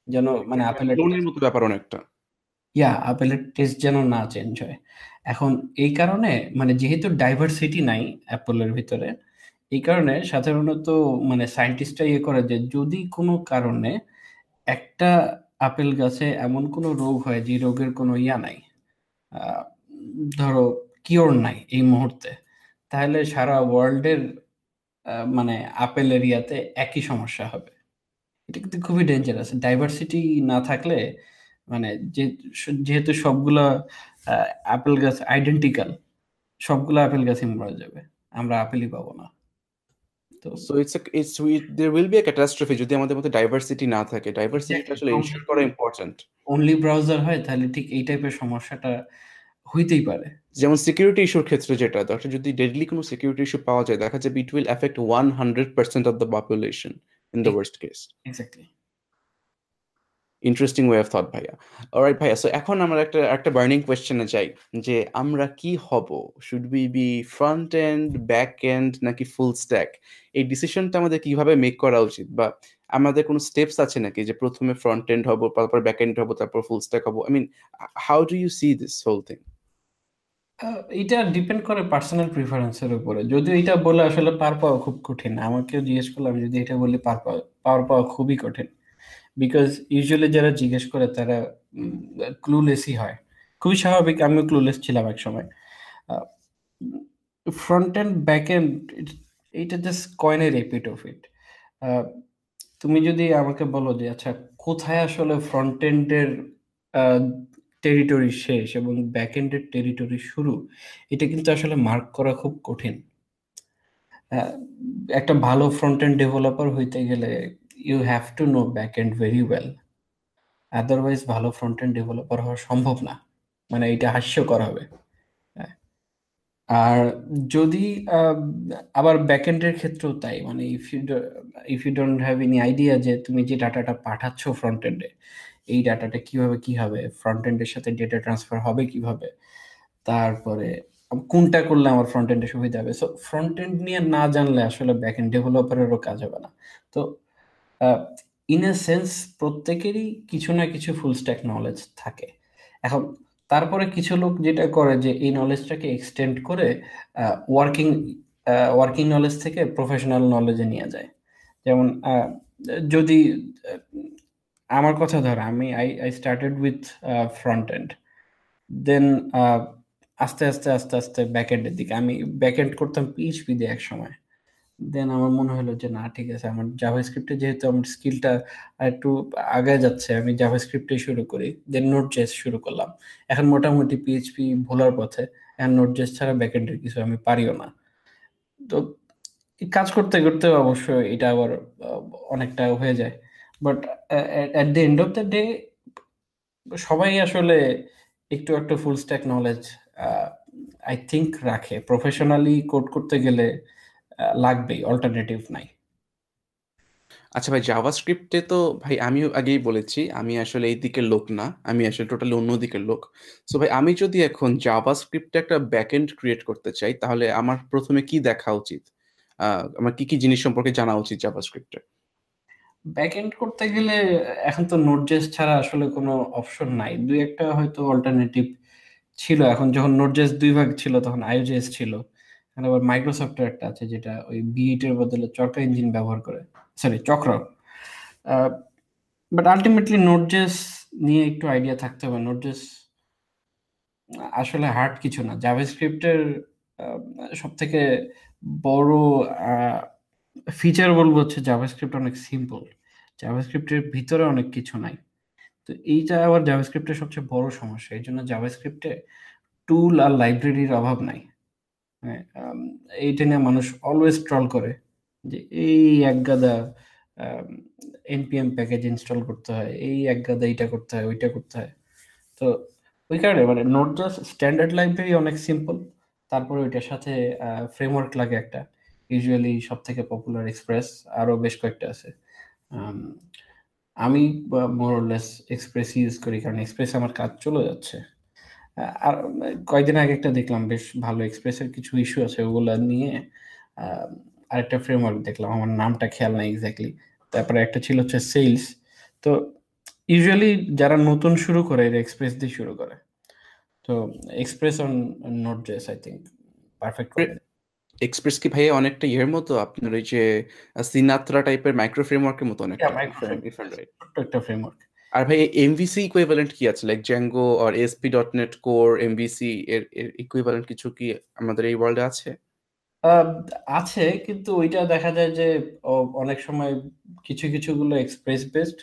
যেন মানে আপেলের মতো ব্যাপার অনেকটা। ইয়া আপেলের টেস্ট যেন না চেঞ্জ হয়। এখন এই কারণে মানে যেহেতু ডাইভার্সিটি নাই অ্যাপেলের ভিতরে এই কারণে সাধারণত মানে সায়েন্টিস্টরা ইয়ে করে যে যদি কোনো কারণে একটা আপেল গাছে এমন কোনো রোগ হয় যে রোগের কোনো ইয়া নাই? ধরো কিওর নাই এই মুহূর্তে। তাহলে সারা ওয়ার্ল্ডের মানে আপেল এরিয়াতে একই সমস্যা হবে। এটা কিন্তু খুবই ডেঞ্জারাস ডাইভার্সিটি না থাকলে মানে যে, যেহেতু সবগুলো আপেল গাছ আইডেন্টিক্যাল সবগুলো আপেল গাছই মরা যাবে। আমরা আপেলই পাবো না। তো so it's it's there will be a catastrophe যদি আমাদের মধ্যে ডাইভার্সিটি না থাকে। ডাইভার্সিটি আসলে ইনশিওর করা ইম্পর্ট্যান্ট অনলি ব্রাউজার হয় তাহলে ঠিক এই টাইপের সমস্যাটা হইতেই পারে। যেমন সিকিউরিটি ইস্যুর ক্ষেত্রে যেটা একটা যদি ডেডলি কোনো সিকিউরিটি ইস্যু পাওয়া যায় দেখা যাবে it will affect one hundred percent of the population in the worst case exactly interesting way of thought ভাইয়া। অলরাইট ভাইয়া সো এখন আমরা একটা একটা বার্নিং কোয়েশ্চেনে যাই, যে আমরা কি হব? Should be be front end back end নাকি ফুল স্ট্যাক এই ডিসিশনটা আমাদের কীভাবে মেক করা উচিত? বা আমাদের কোনো স্টেপস আছে নাকি যে প্রথমে ফ্রন্ট এন্ড হব, তারপর ব্যাক এন্ড হব, তারপর ফুল স্ট্যাক হব? I mean how do you see this whole thing এটা ডিপেন্ড করে পার্সোনাল প্রিফারেন্সের উপরে। যদিও এটা বলে আসলে পার পাওয়া খুব কঠিন, আমাকেও জিজ্ঞেস করলাম যদি এটা বলি পার পাওয়া পাওয়া খুবই কঠিন। বিকজ ইউজুয়ালি যারা জিজ্ঞেস করে তারা ক্লুলেসই হয়। খুবই স্বাভাবিক, আমিও ক্লুলেস ছিলাম এক সময়। ফ্রন্ট এন্ড ব্যাক এন্ড এইটা জাস্ট কয়েনের রিপিট অফ ইট তুমি যদি আমাকে বলো যে আচ্ছা কোথায় আসলে ফ্রন্ট এন্ডের টেরিটরি শেষ এবং ব্যাক এন্ডের টেরিটরি শুরু, এটা কিন্তু আসলে মার্ক করা খুব কঠিন। একটা ভালো ফ্রন্ট এন্ড ডেভেলপার হইতে গেলে you have to know back end very well otherwise ভালো ফ্রন্ট এন্ড ডেভেলপার হওয়া সম্ভব না। মানে এটা হাস্যকর হবে। হ্যাঁ। আর যদি আবার ব্যাকএন্ডের ক্ষেত্রেও তাই। মানে if you if you don't have any idea যে তুমি যে ডাটাটা পাঠাচ্ছ ফ্রন্ট এন্ডে এই ডাটাটা কীভাবে কি হবে ফ্রন্ট এন্ডের সাথে ডেটা ট্রান্সফার হবে কীভাবে, তারপরে কোনটা করলে আমার ফ্রন্ট এন্ডে সুবিধা হবে। সো ফ্রন্ট এন্ড নিয়ে না জানলে আসলে ব্যাক এন্ড ডেভেলপারেরও কাজ হবে না। তো ইন এ সেন্স প্রত্যেকেরই কিছু না কিছু ফুল স্ট্যাক নলেজ থাকে। এখন তারপরে কিছু লোক যেটা করে যে এই নলেজটাকে এক্সটেন্ড করে ওয়ার্কিং ওয়ার্কিং নলেজ থেকে প্রফেশনাল নলেজে নিয়ে যায়। যেমন যদি আমার কথা ধর, আমি I I started with front end then আস্তে আস্তে আস্তে আস্তে ব্যাক এন্ডের দিকে। আমি ব্যাক এন্ড করতাম পিএইচপি দিয়ে এক সময়। দেন আমার মনে হলো যে, না, ঠিক আছে, আমার জাভা স্ক্রিপ্টে যেহেতু আমার স্কিলটা একটু আগে যাচ্ছে, আমি জাভা স্ক্রিপ্টে শুরু করি দেন নোট জেস শুরু করলাম। এখন মোটামুটি পিএইচপি ভোলার পথে এখন নোট জেস ছাড়া ব্যাকএন্ডের কিছু আমি পারিও না। তো কাজ করতে করতে অবশ্যই এটা আবার অনেকটা হয়ে যায়। But at the end of the day সবাই আসলে একটু, একটা full stack knowledge I think রাখে। প্রফেশনালি কোড করতে গেলে লাগবেই অল্টারনেটিভ নাই। আচ্ছা ভাই জাভা স্ক্রিপ্টে তো ভাই আমিও আগেই বলেছি আমি আসলে এই দিকের লোক না আমি আসলে টোটালি অন্য দিকের লোক। সো ভাই আমি যদি এখন জাভাস্ক্রিপ্টে একটা ব্যাকএন্ড ক্রিয়েট করতে চাই তাহলে আমার প্রথমে কি দেখা উচিত? আমার কি কি জিনিস সম্পর্কে জানা উচিত জাভাস্ক্রিপ্টে ব্যাকএন্ড করতে গেলে এখন তো নোটজেস ছাড়া আসলে কোনো অপশন নাই। দুই একটা হয়তো অল্টারনেটিভ ছিল। এখন যখন নোটজেস দুই ভাগ ছিল তখন আইওজেস ছিল। আবার মাইক্রোসফটের একটা আছে যেটা ওই বিইট এর বদলে চক্র ইঞ্জিন ব্যবহার করে। সরি চক্র। বাট আলটিমেটলি নোটজেস নিয়ে একটু আইডিয়া থাকতে হবে। নোটজেস আসলে হার্ড কিছু না। জাভাস্ক্রিপ্টের সব থেকে বড় ফিচার বলব হচ্ছে জাভাস্ক্রিপ্ট অনেক সিম্পল জাভাস্ক্রিপ্টের ভিতরে অনেক কিছু নাই। তো এইটা আবার জাভাস্ক্রিপ্টের সবচেয়ে বড় সমস্যা। এই জন্য জাভাস্ক্রিপ্টে টুল আর লাইব্রেরির অভাব নাই। এইটা নিয়ে মানুষ অলওয়েজ ট্রল করে যে এই এক গাদা এনপিএম প্যাকেজ ইনস্টল করতে হয়, এই এক গাদা এইটা করতে হয়, ওইটা করতে হয়। তো ওই কারণে মানে নোট জাস্ট স্ট্যান্ডার্ড লাইব্রেরি অনেক সিম্পল তারপরে ওইটার সাথে ফ্রেমওয়ার্ক লাগে একটা ইউজুয়ালি সব থেকে পপুলার এক্সপ্রেস আরও বেশ কয়েকটা আছে। আমি মোরলেস এক্সপ্রেস ইউজ করি, কারণ এক্সপ্রেস আমার কাজ চলে যাচ্ছে। আর কয়েকদিন আগে একটা দেখলাম বেশ ভালো এক্সপ্রেসের কিছু ইস্যু আছে ওগুলো নিয়ে। আরেকটা ফ্রেমওয়ার্ক দেখলাম আমার নামটা খেয়াল নাই এক্স্যাক্টলি তারপরে একটা ছিল হচ্ছে সেলস তো ইউজুয়ালি যারা নতুন শুরু করে এরা এক্সপ্রেস দিয়ে শুরু করে। তো Express on node JS I think perfect Express কি ভাই অনেকটা ইয়ের মতো? আপনার ওই যে সিনাত্রা টাইপের মাইক্রো ফ্রেমওয়ার্কের মতো অনেকটা। একটা ফ্রেমওয়ার্ক আর ভাই এমভিসি ইকুইভ্যালেন্ট কি আছে? লাইক জ্যাঙ্গো আর ASP dot NET core MVC এর ইকুইভ্যালেন্ট কিছু কি আমাদের এই ওয়ার্ল্ডে আছে? আছে, কিন্তু ওইটা দেখা যায় যে অনেক সময় কিছু, কিছুগুলো এক্সপ্রেস বেসড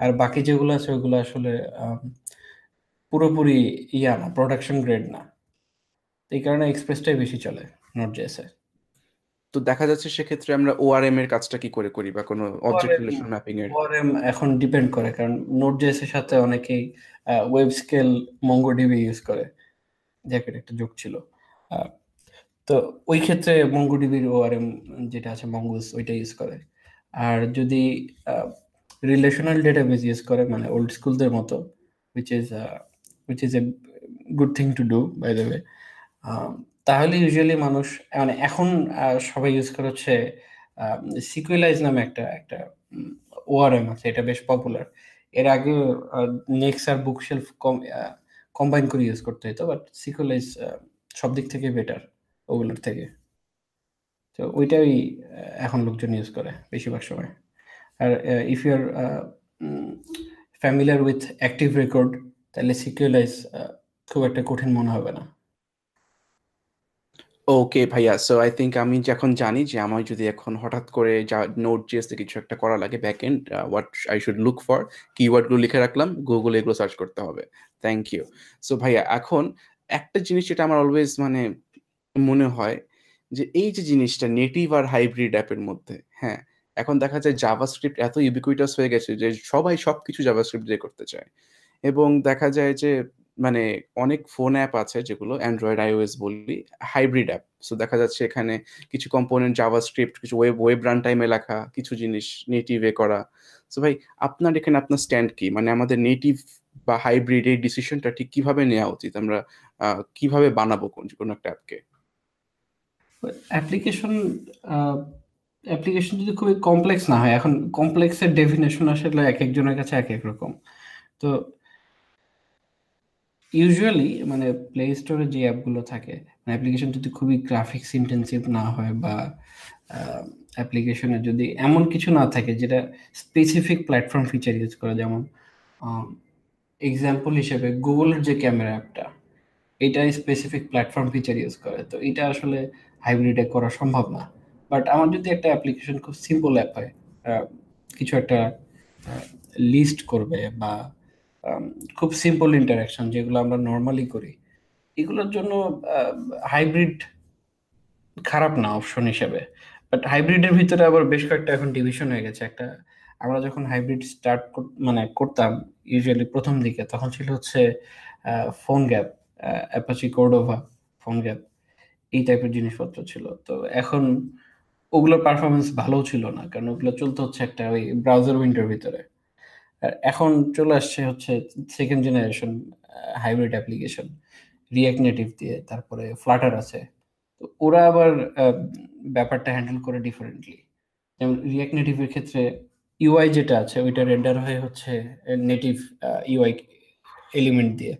আর বাকি যেগুলো আছে ওগুলো আসলে পুরোপুরি ইয়া না প্রোডাকশন গ্রেড না। এই কারণে এক্সপ্রেসটাই বেশি চলে নোট জেসে তো দেখা যাচ্ছে সেক্ষেত্রে আমরা ওআরএম এর কাজটা কি করে করি বা কোনো অবজেক্ট রিলেশন ম্যাপিং এর? ওআরএম এখন ডিপেন্ড করে কারণ নোট জেস এর সাথে অনেকেই ওয়েব স্কেল মঙ্গোডিবি ইউজ করে। জ্যাকেট একটা যোগ ছিল। তো ওই ক্ষেত্রে মঙ্গোডিবির ওআরএম যেটা আছে মঙ্গুস ওইটা ইউজ করে। আর যদি রিলেশনাল ডেটাবেস ইউজ করে মানে ওল্ড স্কুলদের মতো which is which is a good thing to do by the way তাহলে ইউজুয়ালি মানুষ মানে এখন সবাই ইউজ করে হচ্ছে সিকুয়েলাইজ নামে একটা একটা ওআরএম আছে, এটা বেশ পপুলার এর আগে নেক্সট আর বুক শেলফ কম্বাইন করে ইউজ করতে হতো বাট সিকুয়েলাইজ সব দিক থেকে বেটার ওগুলোর থেকে। তো ওইটাই এখন লোকজন ইউজ করে বেশিরভাগ সময়। আর if you are familiar with active record তাহলে সিকুয়েলাইজ খুব একটা কঠিন মনে হবে না। ওকে ভাইয়া। সো আই থিঙ্ক আমি যখন জানি যে আমার যদি এখন হঠাৎ করে যা নোট জিএসতে কিছু একটা করা লাগে back end what I should look for কিওয়ার্ডগুলো লিখে রাখলাম গুগলে এগুলো সার্চ করতে হবে। থ্যাংক ইউ সো ভাইয়া, এখন একটা জিনিস যেটা আমার অলওয়েজ মানে মনে হয় যে এই যে জিনিসটা নেটিভ আর হাইব্রিড অ্যাপের মধ্যে হ্যাঁ এখন দেখা যায় জাভাস্ক্রিপ্ট এত ইউবিকুইটাস হয়ে গেছে যে সবাই সবকিছু জাভাস্ক্রিপ্ট দিয়ে করতে চায়। এবং দেখা যায় যে মানে অনেক ফোন অ্যাপ আছে যেগুলো অ্যান্ড্রয়েড আইওএস বলি হাইব্রিড অ্যাপ সো দেখা যাচ্ছে এখানে কিছু কম্পোনেন্ট জাভাস্ক্রিপ্ট কিছু ওয়েব ওয়েব রান টাইমে লেখা, কিছু জিনিস নেটিভে করা। সো ভাই, আপনার এখানে আপনার স্ট্যান্ড কি? মানে আমাদের নেটিভ বা হাইব্রিড এই ডিসিশনটা ঠিক কীভাবে নেওয়া উচিত? আমরা কীভাবে বানাবো কোন, কোনো একটা অ্যাপকে অ্যাপ্লিকেশন অ্যাপ্লিকেশন যদি খুবই কমপ্লেক্স না হয়, এখন কমপ্লেক্সের ডেফিনেশন আসলে এক একজনের কাছে এক এক রকম। তো ইউজুয়ালি মানে প্লে স্টোরে যে অ্যাপগুলো থাকে মানে অ্যাপ্লিকেশন যদি খুবই গ্রাফিক্স ইন্টেন্সিভ না হয় বা অ্যাপ্লিকেশনে যদি এমন কিছু না থাকে যেটা স্পেসিফিক প্ল্যাটফর্ম ফিচার ইউজ করে, যেমন এক্সাম্পল হিসেবে গুগলের যে ক্যামেরা অ্যাপটা এটা স্পেসিফিক প্ল্যাটফর্ম ফিচার ইউজ করে। তো এটা আসলে হাইব্রিডে করা সম্ভব না। বাট আমার যদি একটা অ্যাপ্লিকেশন খুব সিম্পল অ্যাপ হয় কিছু একটা লিস্ট করবে বা খুব সিম্পল ইন্টারাকশন যেগুলো আমরা নর্মালি করি। এগুলোর জন্য হাইব্রিড খারাপ না অপশন হিসেবে। বাট হাইব্রিডের ভিতরে আবার বেশ কয়েকটা এখন ডিভিশন হয়ে গেছে। একটা, আমরা যখন হাইব্রিড স্টার্ট মানে করতাম ইউজুয়ালি প্রথম দিকে, তখন ছিল হচ্ছে PhoneGap Apache Cordova PhoneGap এই টাইপের জিনিসপত্র ছিল। তো এখন ওগুলোর পারফরমেন্স ভালো ছিল না, কারণ ওগুলো চলতে হচ্ছে একটা ওই ব্রাউজার উইন্ডোর ভিতরে। এখন চলে আসছে হচ্ছে second generation hybrid application React Native দিয়ে, তারপরে ফ্লাটার আছে। তো ওরা আবার ব্যাপারটা হ্যান্ডেল করে ডিফারেন্টলি যেমন রিয়াক্ট নেটিভের ক্ষেত্রে ইউআই যেটা আছে, ওইটা রেন্ডার হয়ে হচ্ছে নেটিভ ইউআই এলিমেন্ট দিয়ে।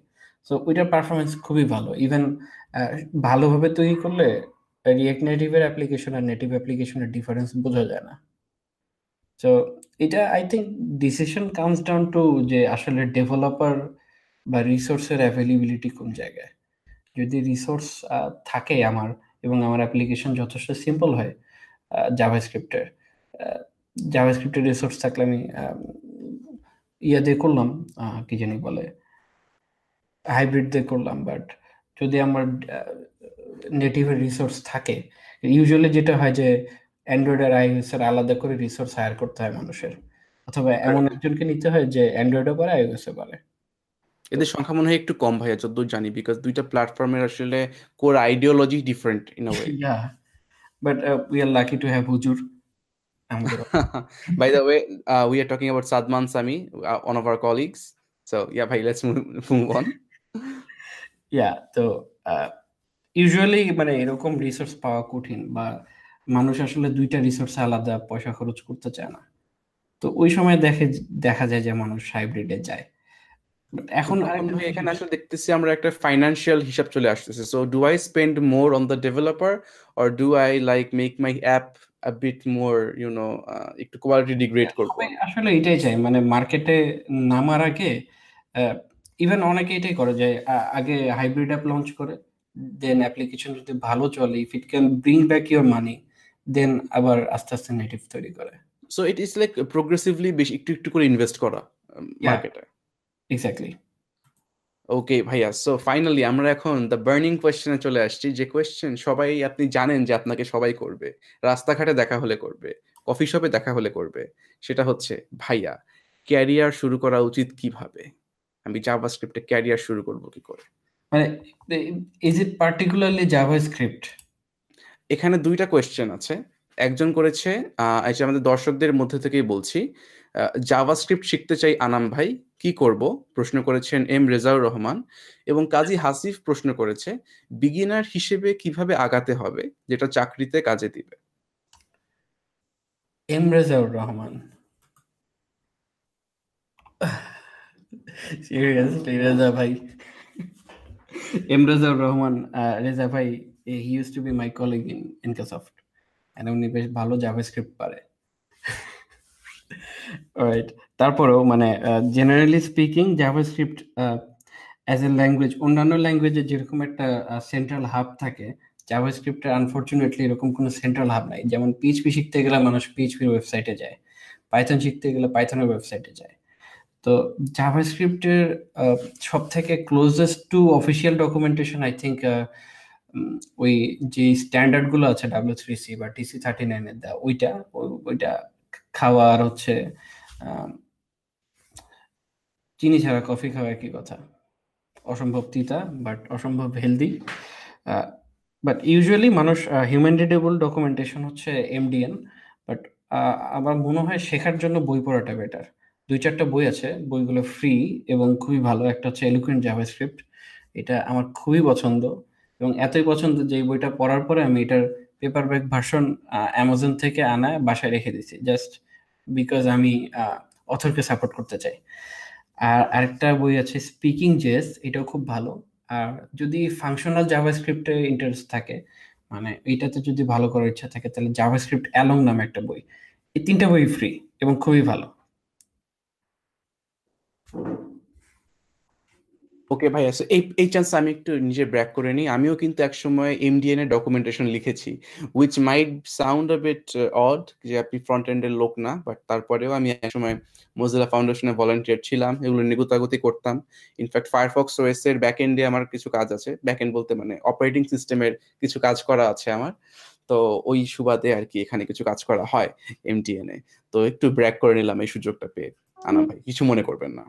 সো ওইটার পারফরমেন্স খুবই ভালো। ইভেন ভালোভাবে তৈরি করলে রিয়েক্ট নেটিভের অ্যাপ্লিকেশন আর নেটিভ অ্যাপ্লিকেশনের ডিফারেন্স বোঝা যায় না। তো এটা I think decision comes down to যে আসলে ডেভেলপার বা রিসোর্সের অ্যাভেলেবিলিটি কোন জায়গায়। যদি রিসোর্স থাকে আমার এবং আমার অ্যাপ্লিকেশন যথেষ্ট সিম্পল হয় জাভাস্ক্রিপ্টের জাভাস্ক্রিপ্টের রিসোর্স থাকলে আমি ইয়ে দিয়ে করলাম কি জানি বলে হাইব্রিড দিয়ে করলাম বাট যদি আমার নেটিভের রিসোর্স থাকে ইউজুয়ালি যেটা হয় যে অ্যান্ড্রয়েড আর আইওএস এর আলাদা করে রিসোর্স হায়ার করতে হয় মানুষের। অথবা এমন একজনকে নিতে হয় যে অ্যান্ড্রয়েডও পারে আইওএস এ পারে। এদের সংখ্যা মনে হয় একটু কম ভাইয়া যতদূর জানি বিকজ দুইটা প্ল্যাটফর্মের আসলে core ideology different in a way yeah but we are lucky to have হুজুর by the way we are talking about Sadman Sami, uh, one of our colleagues. So yeah, bhai, let's move, move on. yeah, তো usually মানে এরকম resource পাওয়া কঠিন বা মানুষ আসলে দুইটা রিসোর্স আলাদা পয়সা খরচ করতে চায় না। তো ওই সময় দেখে দেখা যায় যে মানুষ হাইব্রিডে যায়। এখন এখানে আসলে দেখতেছি আমরা একটা ফাইন্যান্সিয়াল হিসাব চলে আসতেছে। So do I spend more on the developer or do I like make my app a bit more you know একটু কোয়ালিটি ডিগ্রেড করব? আসলে এটাই চাই। মানে মার্কেটে নামার আগে ইভেন অনেকে এটাই করে যে আগে হাইব্রিড অ্যাপ লঞ্চ করে দেন অ্যাপ্লিকেশন যদি ভালো চলে if it can bring back your money then আবার আস্তে আস্তে নেটিভ তৈরি করে। So it is like progressively বেশি একটু একটু করে ইনভেস্ট করা মার্কেটে এক্স্যাক্টলি ওকে ভাইয়া সো ফাইনালি আমরা এখন দ্য বার্নিং কোয়েশ্চেনে চলে আসছি। যে কোয়েশ্চেন সবাই আপনি জানেন যে আপনাকে সবাই করবে। রাস্তাঘাটে দেখা হলে করবে কফি শপে দেখা হলে করবে। সেটা হচ্ছে ভাইয়া ক্যারিয়ার শুরু করা উচিত কীভাবে? আমি জাভাস্ক্রিপ্টে ক্যারিয়ার শুরু করব কি করে? মানে ইজ ইট পার্টিকুলারলি জাভাস্ক্রিপ্ট এখানে দুইটা কোয়েশ্চেন আছে। একজন করেছে আমাদের দর্শকদের মধ্যে থেকেই বলছি জাভাস্ক্রিপ্ট শিখতে চাই আনাম ভাই, কি করব? প্রশ্ন করেছেন এম রেজাউর রহমান এবং কাজী হাসিফ প্রশ্ন করেছে বিগিনার হিসেবে কীভাবে আগাতে হবে, যেটা চাকরিতে কাজে দিবে? এম রেজাউর রহমান। সিরিয়াসলি রেজা ভাই। এম রেজাউর রহমান রেজা ভাই he use to be my colleague in ইনকাসফট and উনি বেশ ভালো জাভাস্ক্রিপ্ট পারে। রাইট তারপরেও মানে generally speaking JavaScript as a language অন্যান্য ল্যাঙ্গুয়েজে যেরকম একটা সেন্ট্রাল হাব থাকে জাভাস্ক্রিপ্টে আনফর্চুনেটলি এরকম কোনো সেন্ট্রাল হাব নাই। যেমন পিএইচপি শিখতে গেলে মানুষ পিএইচপির ওয়েবসাইটে যায়। পাইথন শিখতে গেলে পাইথনের ওয়েবসাইটে যায়। তো জাভাস্ক্রিপ্টের সব থেকে closest to official documentation I think ওই যে স্ট্যান্ডার্ডগুলো আছে ডাব্লিউ থ্রি সি বা টিসি থার্টি নাইনের দেওয়া ওইটা ওইটা খাওয়া আর হচ্ছে চিনি ছাড়া কফি খাওয়া একই কথা। অসম্ভব তিতা বাট অসম্ভব হেলদি বাট ইউজুয়ালি মানুষ হিউম্যান রিডেবল ডকুমেন্টেশন হচ্ছে এমডিএন বাট আমার মনে হয় শেখার জন্য বই পড়াটা বেটার দুই চারটা বই আছে, বইগুলো ফ্রি এবং খুবই ভালো। একটা হচ্ছে এলুকুয়েন্ট জাভাস্ক্রিপ্ট এটা আমার খুবই পছন্দ। এবং এতই পছন্দ যে বইটা পড়ার পরে আমি এটার পেপার ব্যাক ভার্সন অ্যামাজন থেকে আনা বাসায় রেখে দিছি জাস্ট বিকজ আমি অথরকে সাপোর্ট করতে চাই। আর আরেকটা বই আছে স্পিকিং জেস এটাও খুব ভালো। আর যদি ফাংশনাল জাভাস্ক্রিপ্টে ইন্টারেস্ট থাকে মানে এইটাতে যদি ভালো করার ইচ্ছা থাকে, তাহলে জাভাস্ক্রিপ্ট অ্যালং নামে একটা বই। এই তিনটা বই ফ্রি এবং খুবই ভালো। ওকে ভাই আসে এই এই চান্স আমি একটু নিজে ব্র্যাক করে নিই। আমিও কিন্তু একসময় এমডিএন এর ডকুমেন্টেশন লিখেছি which might sound a bit odd যে আপনি ফ্রন্ট এন্ডের লোক না বাট তারপরেও আমি একসময় মোজিলা ফাউন্ডেশনে ভলান্টিয়ার ছিলাম এগুলো নিগুতাগুতি করতাম। ইনফ্যাক্ট ফায়ারফক্স ওএস এর ব্যাক এন্ডে আমার কিছু কাজ আছে। ব্যাক এন্ড বলতে মানে অপারেটিং সিস্টেমের কিছু কাজ করা আছে আমার। তো ওই সুবাদে আর কি এখানে কিছু কাজ করা হয় এমটিএন এ। তো একটু ব্র্যাক করে নিলাম এই সুযোগটা পেয়ে। আনা ভাই কিছু মনে করবেন না।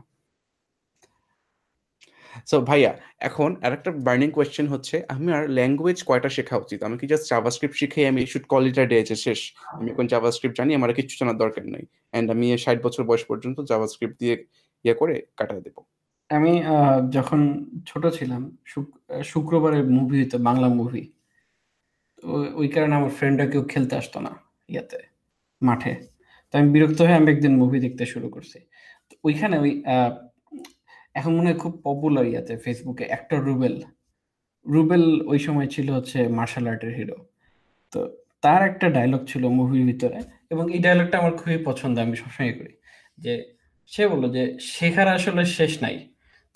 সো ভাইয়া, এখন আরেকটা বার্নিং কোয়েশ্চেন হচ্ছে, আমি আর ল্যাঙ্গুয়েজ কয়টা শেখা উচিত? আমি কি জাস্ট জাভাস্ক্রিপ্ট শিখে আমি শুড কল ইট ডে শেষ। আমি এখন জাভাস্ক্রিপ্ট জানি, আমার কিছু জানার দরকার নেই। এন্ড আমি ষাট বছর বয়স পর্যন্ত জাভাস্ক্রিপ্ট দিয়ে ইয়ে করে কাটায় দেবো। আমি যখন ছোট ছিলাম শুক্রবারের মুভি হইতো, বাংলা মুভি ওই কারণে আমার ফ্রেন্ডরা কেউ খেলতে আসতো না ইয়াতে, মাঠে। তো আমি বিরক্ত হয়ে আমি একদিন মুভি দেখতে শুরু করছি। ওইখানে ওই এখন মনে হয় খুব পপুলার ইয়াতে ফেসবুকে একটা রুবেল রুবেল ওই সময় ছিল হচ্ছে মার্শাল আর্টের হিরো তো তার একটা ডায়লগ ছিল মুভির ভিতরে এবং এই ডায়লগটা আমার খুবই পছন্দ, আমি সবসময় করি। যে সে বলল যে, শেখার আসলে শেষ নাই।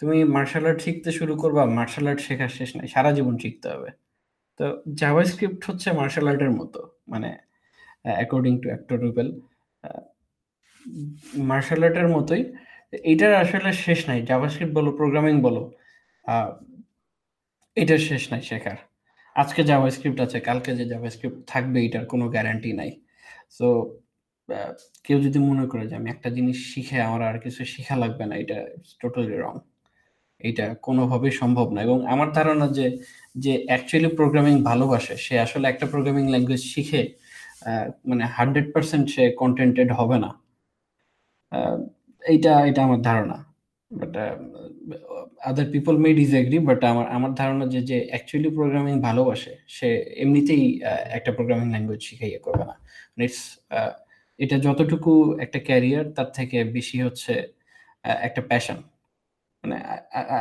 তুমি মার্শাল আর্ট শিখতে শুরু করবা মার্শাল আর্ট শেখার শেষ নাই। সারা জীবন শিখতে হবে। তো জাভাস্ক্রিপ্ট হচ্ছে মার্শাল আর্টের মতো। মানে according to actor Rubel martial আর্টের মতোই। এটার আসলে শেষ নাই। জাভাস্ক্রিপ্ট বলো প্রোগ্রামিং বলো এটার শেষ নাই শেখার। আজকে জাভাস্ক্রিপ্ট আছে, কালকে যে জাভাস্ক্রিপ্ট থাকবে, এটার কোনো গ্যারান্টি নাই। সো কেউ যদি মনে করে যে আমি একটা জিনিস শিখে আমার আর কিছু শেখা লাগবে না, এটা টোটালি রং এটা কোনোভাবেই সম্ভব না। এবং আমার ধারণা যে যে অ্যাকচুয়ালি প্রোগ্রামিং ভালোবাসে, সে আসলে একটা প্রোগ্রামিং ল্যাঙ্গুয়েজ শিখে মানে হান্ড্রেড পার্সেন্ট সে কন্টেন্টেড হবে না। এইটা এটা আমার ধারণা। But other people may disagree but আমার আমার ধারণা যে যে অ্যাকচুয়ালি প্রোগ্রামিং ভালোবাসে, সে এমনিতেই একটা প্রোগ্রামিং ল্যাঙ্গুয়েজ শিখাইয়া করবে না। ইটস এটা যতটুকু একটা ক্যারিয়ার তার থেকে বেশি হচ্ছে একটা প্যাশন মানে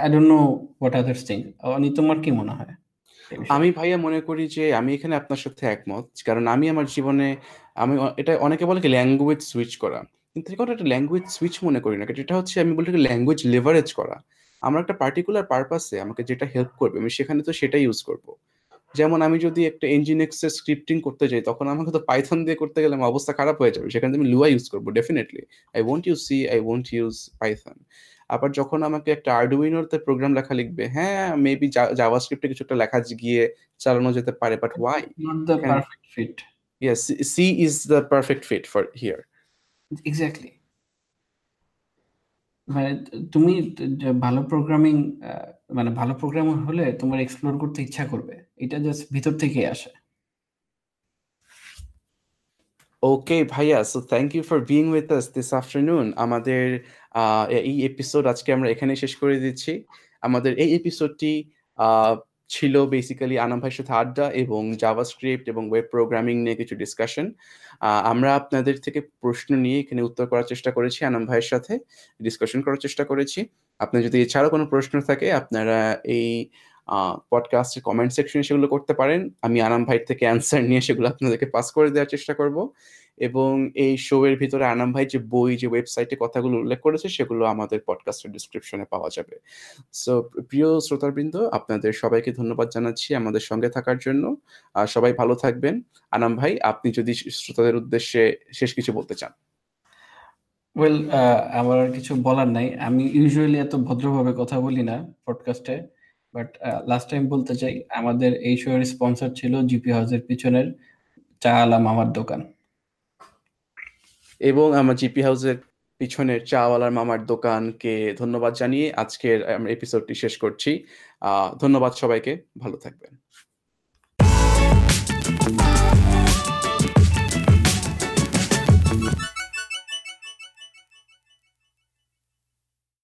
I don't know what others think Oni তোমার কি মনে হয়? আমি ভাইয়া মনে করি যে, আমি এখানে আপনার সাথে একমত। কারণ আমি আমার জীবনে, আমি, এটা অনেকে বলে কি ল্যাঙ্গুয়েজ সুইচ করা। কিন্তু এখন একটা ল্যাঙ্গুয়েজ সুইচ মনে করি না এটা হচ্ছে আমি বলি ল্যাঙ্গুয়েজ লেভারেজ করা। আমার একটা পার্টিকুলার পারপাসে আমাকে যেটা হেল্প করবে আমি সেখানে তো সেটাই ইউজ করব। যেমন আমি যদি একটা ইঞ্জিনেক্স এর স্ক্রিপ্টিং করতে যাই তখন আমাকে তো পাইথন দিয়ে করতে গেলে আমার অবস্থা খারাপ হয়ে যাবে। সেখানে আমি লুয়া ইউজ করব definitely I won't use C I won't use Python আবার যখন আমাকে একটা আর্ডুইনোতে প্রোগ্রাম লেখা লিখবে হ্যাঁ মেবি জাভা স্ক্রিপ্টে কিছু একটা লেখা গিয়ে চালানো যেতে পারে but why not the perfect fit yes C is the perfect fit for here exactly মানে তুমি ভালো প্রোগ্রামিং মানে ভালো প্রোগ্রামার হলে তোমার এক্সপ্লোর করতে ইচ্ছা করবে। এটা জাস্ট ভিতর থেকে আসে। ওকে ভাইয়া so thank you for being with us this afternoon আমাদের এই এপিসোড আজকে আমরা এখানে শেষ করে দিচ্ছি। আমাদের এই এপিসোডটি ছিল বেসিক্যালি আনাম ভাইয়ের সাথে আড্ডা এবং জাভা স্ক্রিপ্ট এবং ওয়েব প্রোগ্রামিং নিয়ে কিছু ডিসকাশন আমরা আপনাদের থেকে প্রশ্ন নিয়ে এখানে উত্তর করার চেষ্টা করেছি আনাম ভাইয়ের সাথে ডিসকাশন করার চেষ্টা করেছি। আপনার যদি এছাড়াও কোনো প্রশ্ন থাকে, আপনারা এই পডকাস্টের কমেন্ট সেকশনে সেগুলো করতে পারেন। আমি আনাম ভাই থেকে অ্যান্সার নিয়ে সেগুলো আপনাদেরকে পাস করে দেওয়ার চেষ্টা করব। এবং এই শো এর ভিতরে আনাম ভাই যে বই, যে ওয়েবসাইটে কথাগুলো উল্লেখ করেছে, সেগুলো আমাদের পডকাস্টের ডিসক্রিপশনে পাওয়া যাবে। সো প্রিয় শ্রোতাবৃন্দ, আপনাদের সবাইকে ধন্যবাদ জানাচ্ছি আমাদের সঙ্গে থাকার জন্য। আর সবাই ভালো থাকবেন। আনাম ভাই, আপনি যদি শ্রোতাদের উদ্দেশ্যে শেষ কিছু বলতে চান। ওয়েল আমার আর কিছু বলার নাই। আমি ইউজুয়ালি এত ভদ্রভাবে কথা বলি না পডকাস্টে বাট লাস্ট টাইম বলতে চাই, আমাদের এই শো এর স্পন্সর ছিল জিপি হাউসের পিছনের চা আলা মামার দোকান। এবং আমার জিপি হাউসের পিছনের চাওয়ালার মামার দোকানকে ধন্যবাদ জানিয়ে আজকের এপিসোডটি শেষ করছি। ধন্যবাদ সবাইকে, ভালো থাকবেন।